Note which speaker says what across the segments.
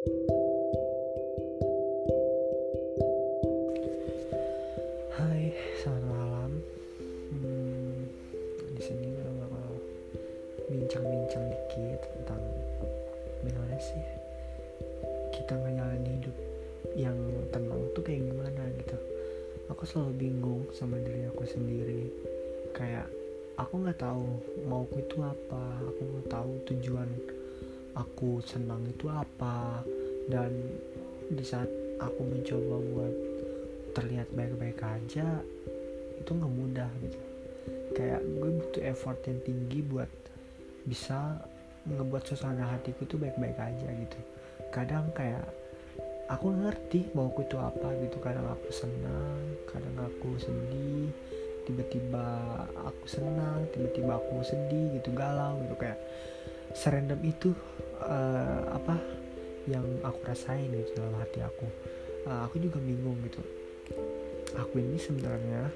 Speaker 1: Hai, selamat malam. Hmm, di sini gue bakal bincang-bincang dikit tentang gimana sih kita ngejalanin hidup yang tenang tuh kayak gimana gitu. Aku selalu bingung sama diri aku sendiri. Kayak aku nggak tahu mauku itu apa. Aku nggak tahu tujuan aku senang itu apa. Dan di saat aku mencoba buat terlihat baik-baik aja itu nggak mudah gitu. Kayak gue butuh effort yang tinggi buat bisa ngebuat suasana hatiku tuh baik-baik aja gitu. Kadang kayak aku ngerti mau aku itu apa gitu. Kadang aku senang kadang aku sedih tiba-tiba aku senang tiba-tiba aku sedih gitu galau gitu. Kayak serandom itu uh, apa yang aku rasain gitu dalam hati aku. Uh, aku juga bingung gitu. Aku ini sebenarnya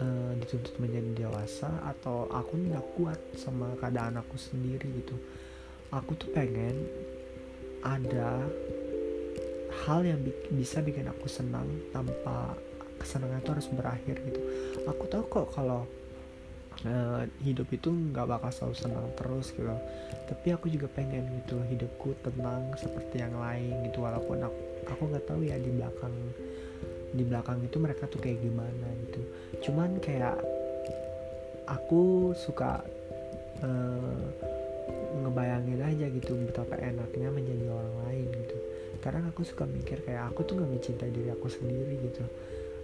Speaker 1: uh, dituntut menjadi dewasa atau aku nggak kuat sama keadaan aku sendiri gitu. Aku tuh pengen ada hal yang bi bisa bikin aku senang tanpa kesenangan itu harus berakhir gitu. Aku tahu kok kalau uh, hidup itu nggak bakal selalu senang terus gitu. Tapi aku juga pengen gitu hidupku tenang seperti yang lain gitu. Walaupun aku aku nggak tahu ya di belakang di belakang itu mereka tuh kayak gimana gitu. Cuman kayak aku suka uh, ngebayangin aja gitu betapa enaknya menjadi orang lain gitu. Kadang aku suka mikir kayak aku tuh gak mencintai diri aku sendiri gitu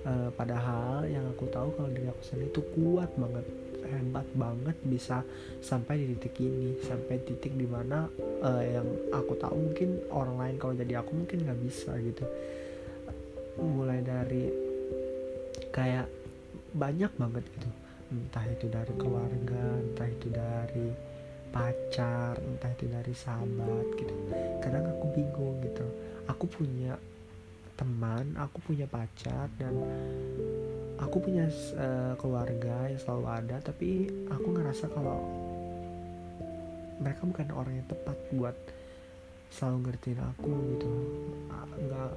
Speaker 1: uh, padahal yang aku tahu kalau diri aku sendiri itu kuat banget hebat banget bisa sampai di titik ini. Sampai titik di mana uh, yang aku tahu mungkin orang lain kalau jadi aku mungkin nggak bisa gitu. Mulai dari kayak banyak banget gitu. Entah itu dari keluarga entah itu dari pacar entah itu dari sahabat gitu. Kadang aku bingung gitu. Aku punya teman aku punya pacar dan aku punya uh, keluarga yang selalu ada tapi aku ngerasa kalau mereka bukan orang yang tepat buat selalu ngertiin aku gitu. Nggak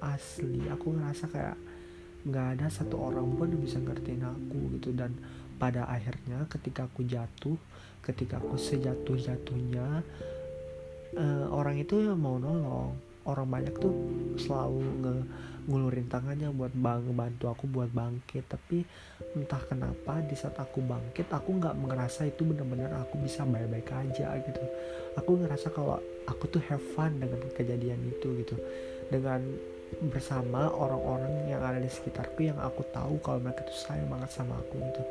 Speaker 1: asli. Aku ngerasa kayak nggak ada satu orang pun yang bisa ngertiin aku gitu. Dan pada akhirnya ketika aku jatuh ketika aku sejatuh jatuhnya uh, orang itu yang mau nolong orang banyak tuh selalu nge ngulurin tangannya buat bang bantu aku buat bangkit. Tapi entah kenapa di saat aku bangkit aku nggak ngerasa itu benar-benar aku bisa baik-baik aja gitu. Aku ngerasa kalau aku tuh have fun dengan kejadian itu gitu. Dengan bersama orang-orang yang ada di sekitarku yang aku tahu kalau mereka tuh sayang banget sama aku gitu.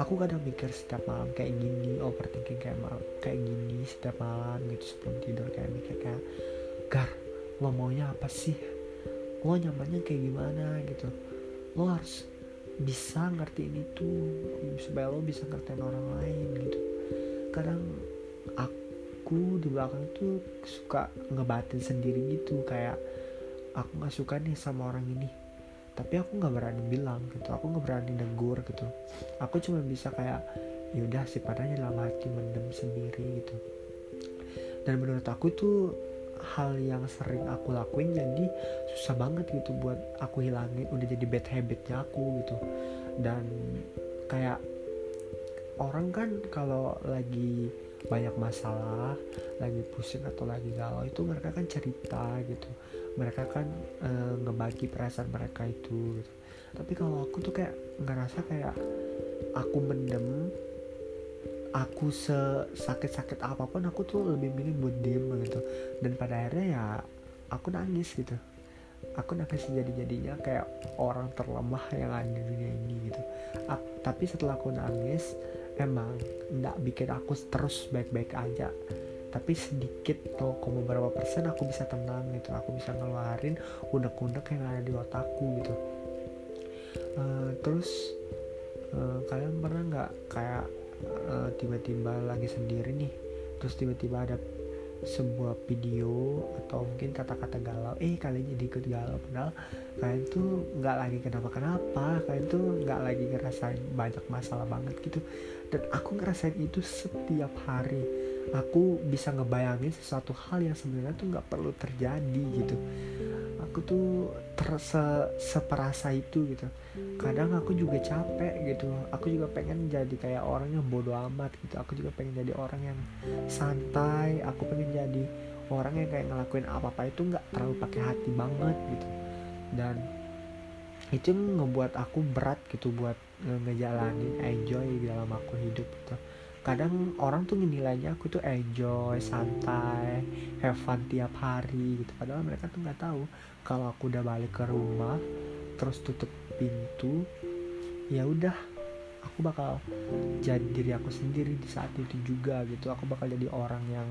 Speaker 1: Aku kadang mikir setiap malam kayak gini overthinking kayak malam kayak gini setiap malam gitu sebelum tidur kayak mikir kayak gar lo maunya apa sih? Lo nyamannya kayak gimana gitu? Lo harus bisa ngertiin itu supaya lo bisa ngertiin orang lain gitu. Kadang aku di belakang tuh suka ngebatin sendiri gitu kayak aku nggak suka nih sama orang ini. Tapi aku nggak berani bilang gitu aku nggak berani negur gitu. Aku cuma bisa kayak yaudah sih padanya dalam hati mendem sendiri gitu. Dan menurut aku tuh hal yang sering aku lakuin jadi susah banget gitu buat aku hilangin udah jadi bad habitnya aku gitu dan kayak orang kan kalau lagi banyak masalah lagi pusing atau lagi galau itu mereka kan cerita gitu mereka kan e, ngebagi perasaan mereka itu gitu. tapi kalau aku tuh kayak ngerasa kayak aku mendem aku sesakit-sakit apa pun aku tuh lebih milih buat diem gitu. Dan pada akhirnya ya aku nangis gitu. Aku nangis jadi-jadinya kayak orang terlemah yang ada di dunia ini gitu. A tapi setelah aku nangis emang nggak bikin aku terus baik-baik aja. Tapi sedikit tuh koma berapa persen aku bisa tenang gitu. Aku bisa ngeluarin unek-unek yang ada di otakku gitu. Uh, terus uh, kalian pernah nggak kayak eh, tiba-tiba lagi sendiri nih. Terus tiba-tiba ada sebuah video atau mungkin kata-kata galau. Eh kalian jadi ikut galau padahal kalian tuh nggak lagi kenapa-kenapa. Kalian tuh nggak lagi ngerasain banyak masalah banget gitu. Dan aku ngerasain itu setiap hari. Aku bisa ngebayangin sesuatu hal yang sebenarnya tuh nggak perlu terjadi gitu aku tuh terse seperasa itu gitu. Kadang aku juga capek gitu. Aku juga pengen jadi kayak orang yang bodoh amat gitu. Aku juga pengen jadi orang yang santai. Aku pengen jadi orang yang kayak ngelakuin apa apa itu nggak terlalu pakai hati banget gitu. Dan itu ngebuat aku berat gitu buat ngejalanin enjoy dalam aku hidup gitu kadang orang tuh nilainya aku tuh enjoy santai have fun tiap hari gitu. Padahal mereka tuh nggak tahu kalau aku udah balik ke rumah terus tutup pintu ya udah aku bakal jadi diri aku sendiri di saat itu juga gitu. Aku bakal jadi orang yang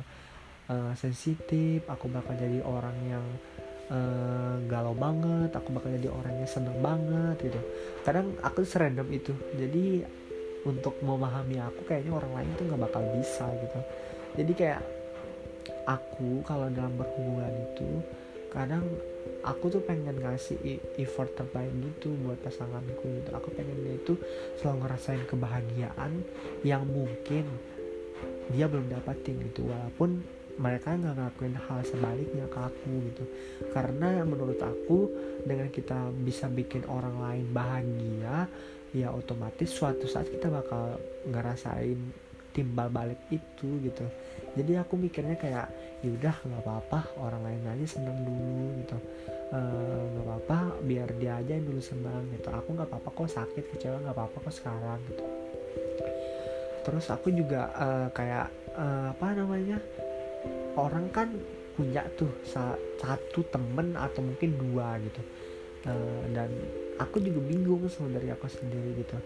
Speaker 1: uh, sensitif aku bakal jadi orang yang uh, galau banget aku bakal jadi orang yang seneng banget gitu. Kadang aku serandom itu. Jadi untuk memahami aku kayaknya orang lain tuh nggak bakal bisa gitu. Jadi kayak aku kalau dalam berhubungan itu kadang aku tuh pengen ngasih effort terbaik gitu buat pasanganku gitu. Aku pengen dia itu selalu ngerasain kebahagiaan yang mungkin dia belum dapatin gitu. Walaupun mereka nggak ngelakuin hal sebaliknya ke aku gitu. Karena menurut aku dengan kita bisa bikin orang lain bahagia ya otomatis suatu saat kita bakal ngerasain timbal balik itu gitu. Jadi aku mikirnya kayak yaudah nggak apa-apa orang lain aja seneng dulu gitu. Nggak uh, apa-apa biar dia aja yang dulu senang gitu. Aku nggak apa-apa kok sakit kecewa nggak apa-apa kok sekarang gitu. Terus aku juga uh, kayak uh, apa namanya orang kan punya tuh satu temen atau mungkin dua gitu. Uh, dan aku juga bingung sebenarnya aku sendiri gitu.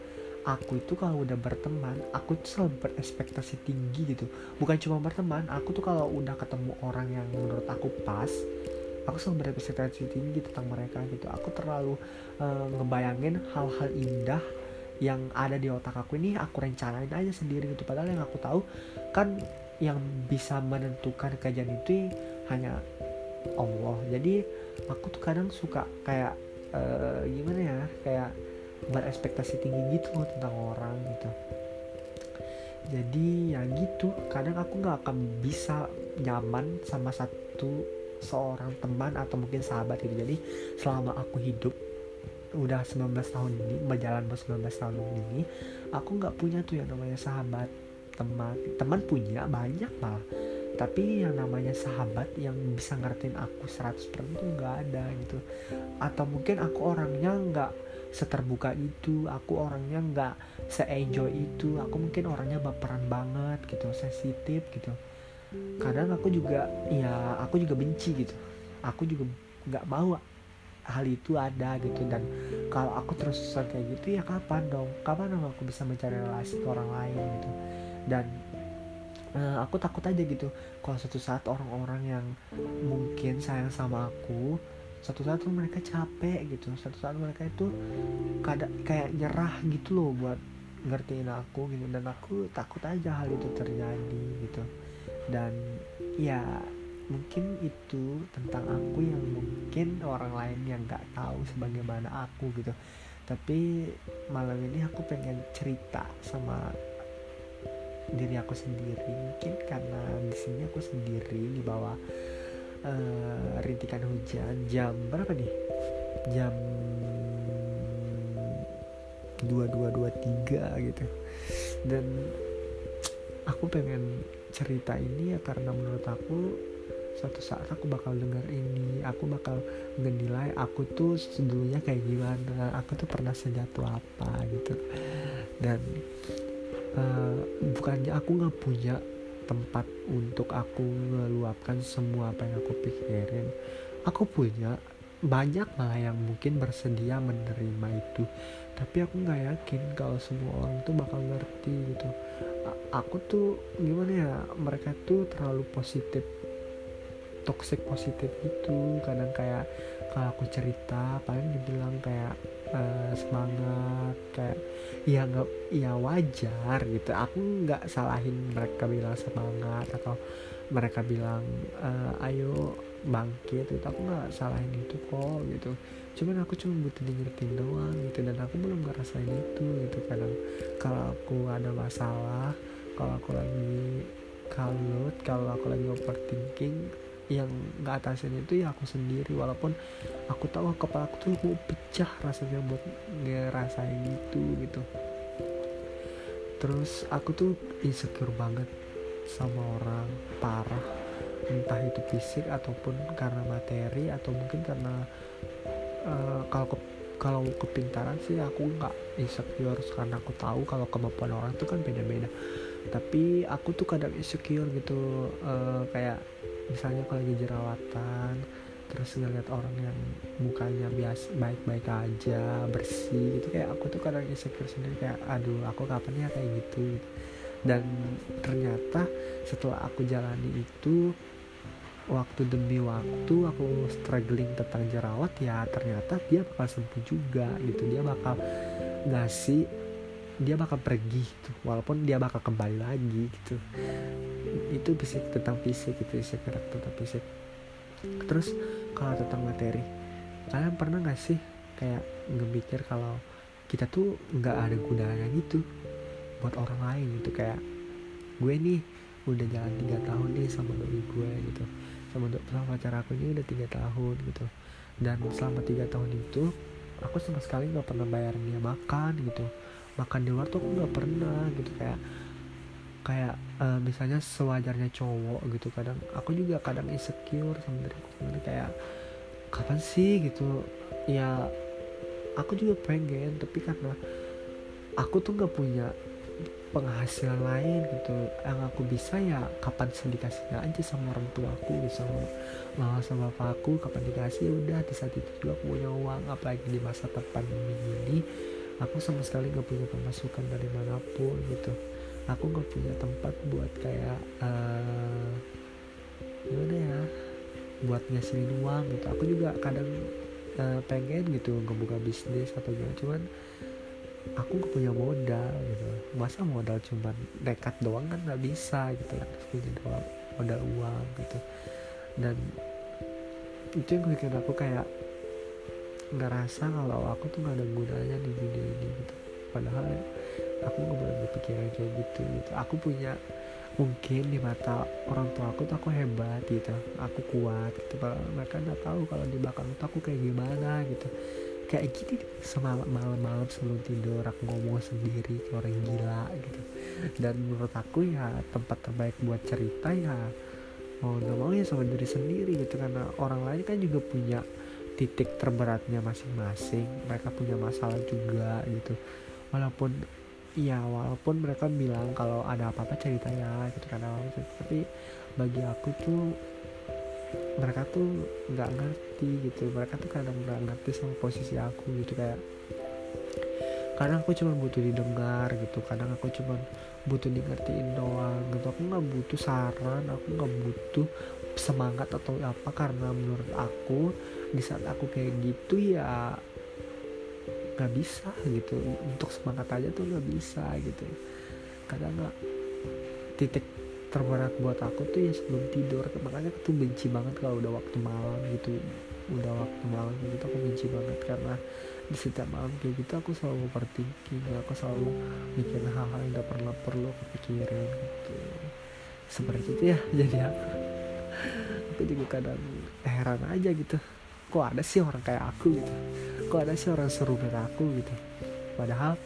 Speaker 1: Aku itu kalau udah berteman aku tuh selalu berekspektasi tinggi gitu. Bukan cuma berteman aku tuh kalau udah ketemu orang yang menurut aku pas aku selalu berekspektasi tinggi tentang mereka gitu. Aku terlalu uh, ngebayangin hal-hal indah yang ada di otak aku ini aku rencanain aja sendiri gitu. Padahal yang aku tahu kan yang bisa menentukan kejadian itu hanya Allah. Jadi aku tuh kadang suka kayak uh, gimana ya kayak berekspektasi tinggi gitu loh tentang orang gitu. Jadi ya gitu kadang aku nggak akan bisa nyaman sama satu seorang teman atau mungkin sahabat gitu. Jadi selama aku hidup udah 19 tahun ini berjalan 19 tahun ini aku nggak punya tuh yang namanya sahabat teman. Teman punya banyak malah tapi yang namanya sahabat yang bisa ngertiin aku 100% itu nggak ada gitu. Atau mungkin aku orangnya nggak seterbuka itu aku orangnya nggak se-enjoy itu aku mungkin orangnya baperan banget gitu sensitif gitu. Kadang aku juga ya aku juga benci gitu. Aku juga nggak mau hal itu ada gitu. Dan kalau aku terus kayak gitu ya kapan dong? Kapan dong aku bisa mencari relasi ke orang lain gitu? Dan uh, aku takut aja gitu. Kalau suatu saat orang-orang yang mungkin sayang sama aku satu saat tuh mereka capek gitu. Satu saat mereka itu kada, kayak nyerah gitu loh buat ngertiin aku gitu. Dan aku takut aja hal itu terjadi gitu. Dan ya mungkin itu tentang aku yang mungkin orang lain yang nggak tahu sebagaimana aku gitu. Tapi malam ini aku pengen cerita sama diri aku sendiri. Mungkin karena di sini aku sendiri di bawah uh, rintikan hujan. Jam berapa nih? Jam 2223 gitu. Dan aku pengen cerita ini ya karena menurut aku suatu saat aku bakal denger ini. Aku bakal menilai aku tuh sebelumnya kayak gimana. Aku tuh pernah sejatuh apa gitu. Dan uh, bukannya aku nggak punya tempat untuk aku meluapkan semua apa yang aku pikirin. Aku punya banyak malah yang mungkin bersedia menerima itu. Tapi aku nggak yakin kalau semua orang tuh bakal ngerti gitu. Aku tuh gimana ya mereka tuh terlalu positif toxic positif itu kadang kayak kalau aku cerita paling dibilang kayak uh, semangat kayak ya nggak ya wajar gitu. Aku nggak salahin mereka bilang semangat atau mereka bilang e, ayo bangkit itu aku nggak salahin itu kok gitu. Cuman aku cuma butuh diingetin doang gitu. Dan aku belum ngerasain itu gitu kadang. Kalau aku ada masalah kalau aku lagi kalut kalau aku lagi overthinking yang nggak atasin itu ya aku sendiri. Walaupun aku tahu kepala aku tuh mau pecah rasanya buat ngerasain itu gitu. Terus aku tuh insecure banget sama orang parah entah itu fisik ataupun karena materi atau mungkin karena uh, kalau ke, kalau kepintaran sih aku nggak insecure karena aku tahu kalau kemampuan orang tuh kan beda-beda. Tapi aku tuh kadang insecure gitu uh, kayak misalnya kalau lagi jerawatan terus ngeliat orang yang mukanya biasa baik-baik aja bersih gitu kayak aku tuh kadang insecure sendiri kayak aduh aku kapan ya kayak gitu dan ternyata setelah aku jalani itu waktu demi waktu aku struggling tentang jerawat ya ternyata dia bakal sembuh juga gitu. Dia bakal ngasih dia bakal pergi gitu walaupun dia bakal kembali lagi gitu itu fisik tentang fisik itu isi gerak tentang fisik. Terus kalau tentang materi kalian pernah gak sih kayak ngemikir kalau kita tuh nggak ada gunanya gitu buat orang lain gitu? Kayak gue nih udah jalan tiga tahun nih sama doi gue gitu sama sama pacar aku ini udah tiga tahun gitu. Dan selama tiga tahun itu aku sama sekali nggak pernah bayarin dia makan gitu. Makan di luar tuh aku nggak pernah gitu kayak kayak uh, misalnya sewajarnya cowok gitu kadang aku juga kadang insecure sama diriku sendiri kayak kapan sih? gitu. Ya aku juga pengen tapi karena aku tuh nggak punya penghasilan lain gitu. Yang aku bisa ya kapan sih dikasihnya aja sama orang tua aku sama mama sama bapakku kapan dikasih? Ya udah di saat itu juga aku punya uang. Apalagi di masa pandemi ini aku sama sekali nggak punya pemasukan dari mana pun gitu aku nggak punya tempat buat kayak uh, gimana ya buat ngasilin uang gitu. Aku juga kadang uh, pengen gitu ngebuka bisnis atau gimana. Cuman aku gak punya modal gitu. Masa modal cuman nekat doang kan nggak bisa gitu. Kan punya doang modal uang gitu. Dan itu yang bikin aku kayak ngerasa kalau aku tuh gak ada gunanya di dunia ini gitu. Padahal ya, aku gak boleh berpikiran kayak gitu gitu. Aku punya mungkin di mata orang tua aku tuh aku hebat gitu. Aku kuat gitu. Mereka nggak tahu kalau di belakang itu aku kayak gimana gitu. Kayak gini semalam malam-malam sebelum tidur aku ngomong sendiri ke orang gila gitu. Dan menurut aku ya tempat terbaik buat cerita ya mau nggak mau ya sama diri sendiri gitu. Karena orang lain kan juga punya titik terberatnya masing-masing. Mereka punya masalah juga gitu. Walaupun ya walaupun mereka bilang kalau ada apa-apa cerita ya gitu karena tapi bagi aku tuh mereka tuh nggak ngerti gitu. Mereka tuh kadang nggak ngerti sama posisi aku gitu kayak kadang aku cuma butuh didengar gitu kadang aku cuma butuh di ngertiin doang gitu. Aku nggak butuh saran aku nggak butuh semangat atau apa karena menurut aku di saat aku kayak gitu ya nggak bisa gitu. Untuk semangat aja tuh nggak bisa gitu. Kadang nggak titik terberat buat aku tuh ya sebelum tidur. Makanya aku tuh benci banget kalau udah waktu malam gitu. Udah waktu malam gitu aku benci banget. Karena di setiap malam kayak gitu aku selalu overthinking aku selalu mikirin hal-hal yang gak pernah perlu aku pikirin gitu. Seperti itu ya jadi aku aku juga kadang heran aja gitu. Kok ada sih orang kayak aku gitu kok ada sih orang aku gitu. Padahal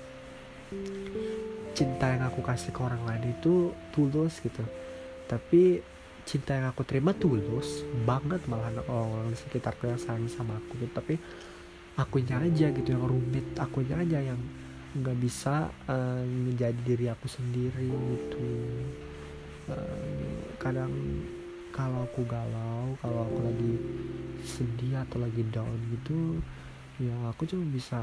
Speaker 1: cinta yang aku kasih ke orang lain itu tulus gitu. Tapi cinta yang aku terima tulus banget malah orang-orang di sekitarku yang sayang sama aku gitu. Tapi akunya aja gitu yang rumit akunya aja yang nggak bisa uh, menjadi diri aku sendiri gitu. Uh, kadang kalau aku galau kalau aku lagi sedih atau lagi down gitu ya aku cuma bisa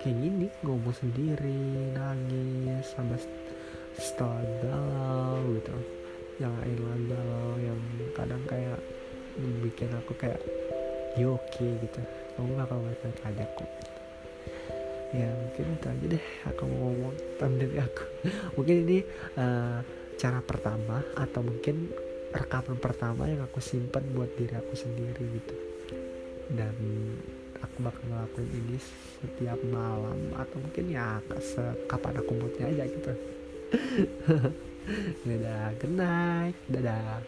Speaker 1: kayak gini ngomong sendiri nangis sama setelah galau gitu. Yang lain galau yang kadang kayak bikin aku kayak ya oke okay, gitu kamu bakal baik-baik aja kok. Ya mungkin itu aja deh. Aku mau ngomong tentang diri aku. Mungkin ini uh, cara pertama atau mungkin rekaman pertama yang aku simpan buat diri aku sendiri gitu dan aku bakal ngelakuin ini setiap malam atau mungkin ya kapan aku moodnya aja gitu. Dadah good night dadah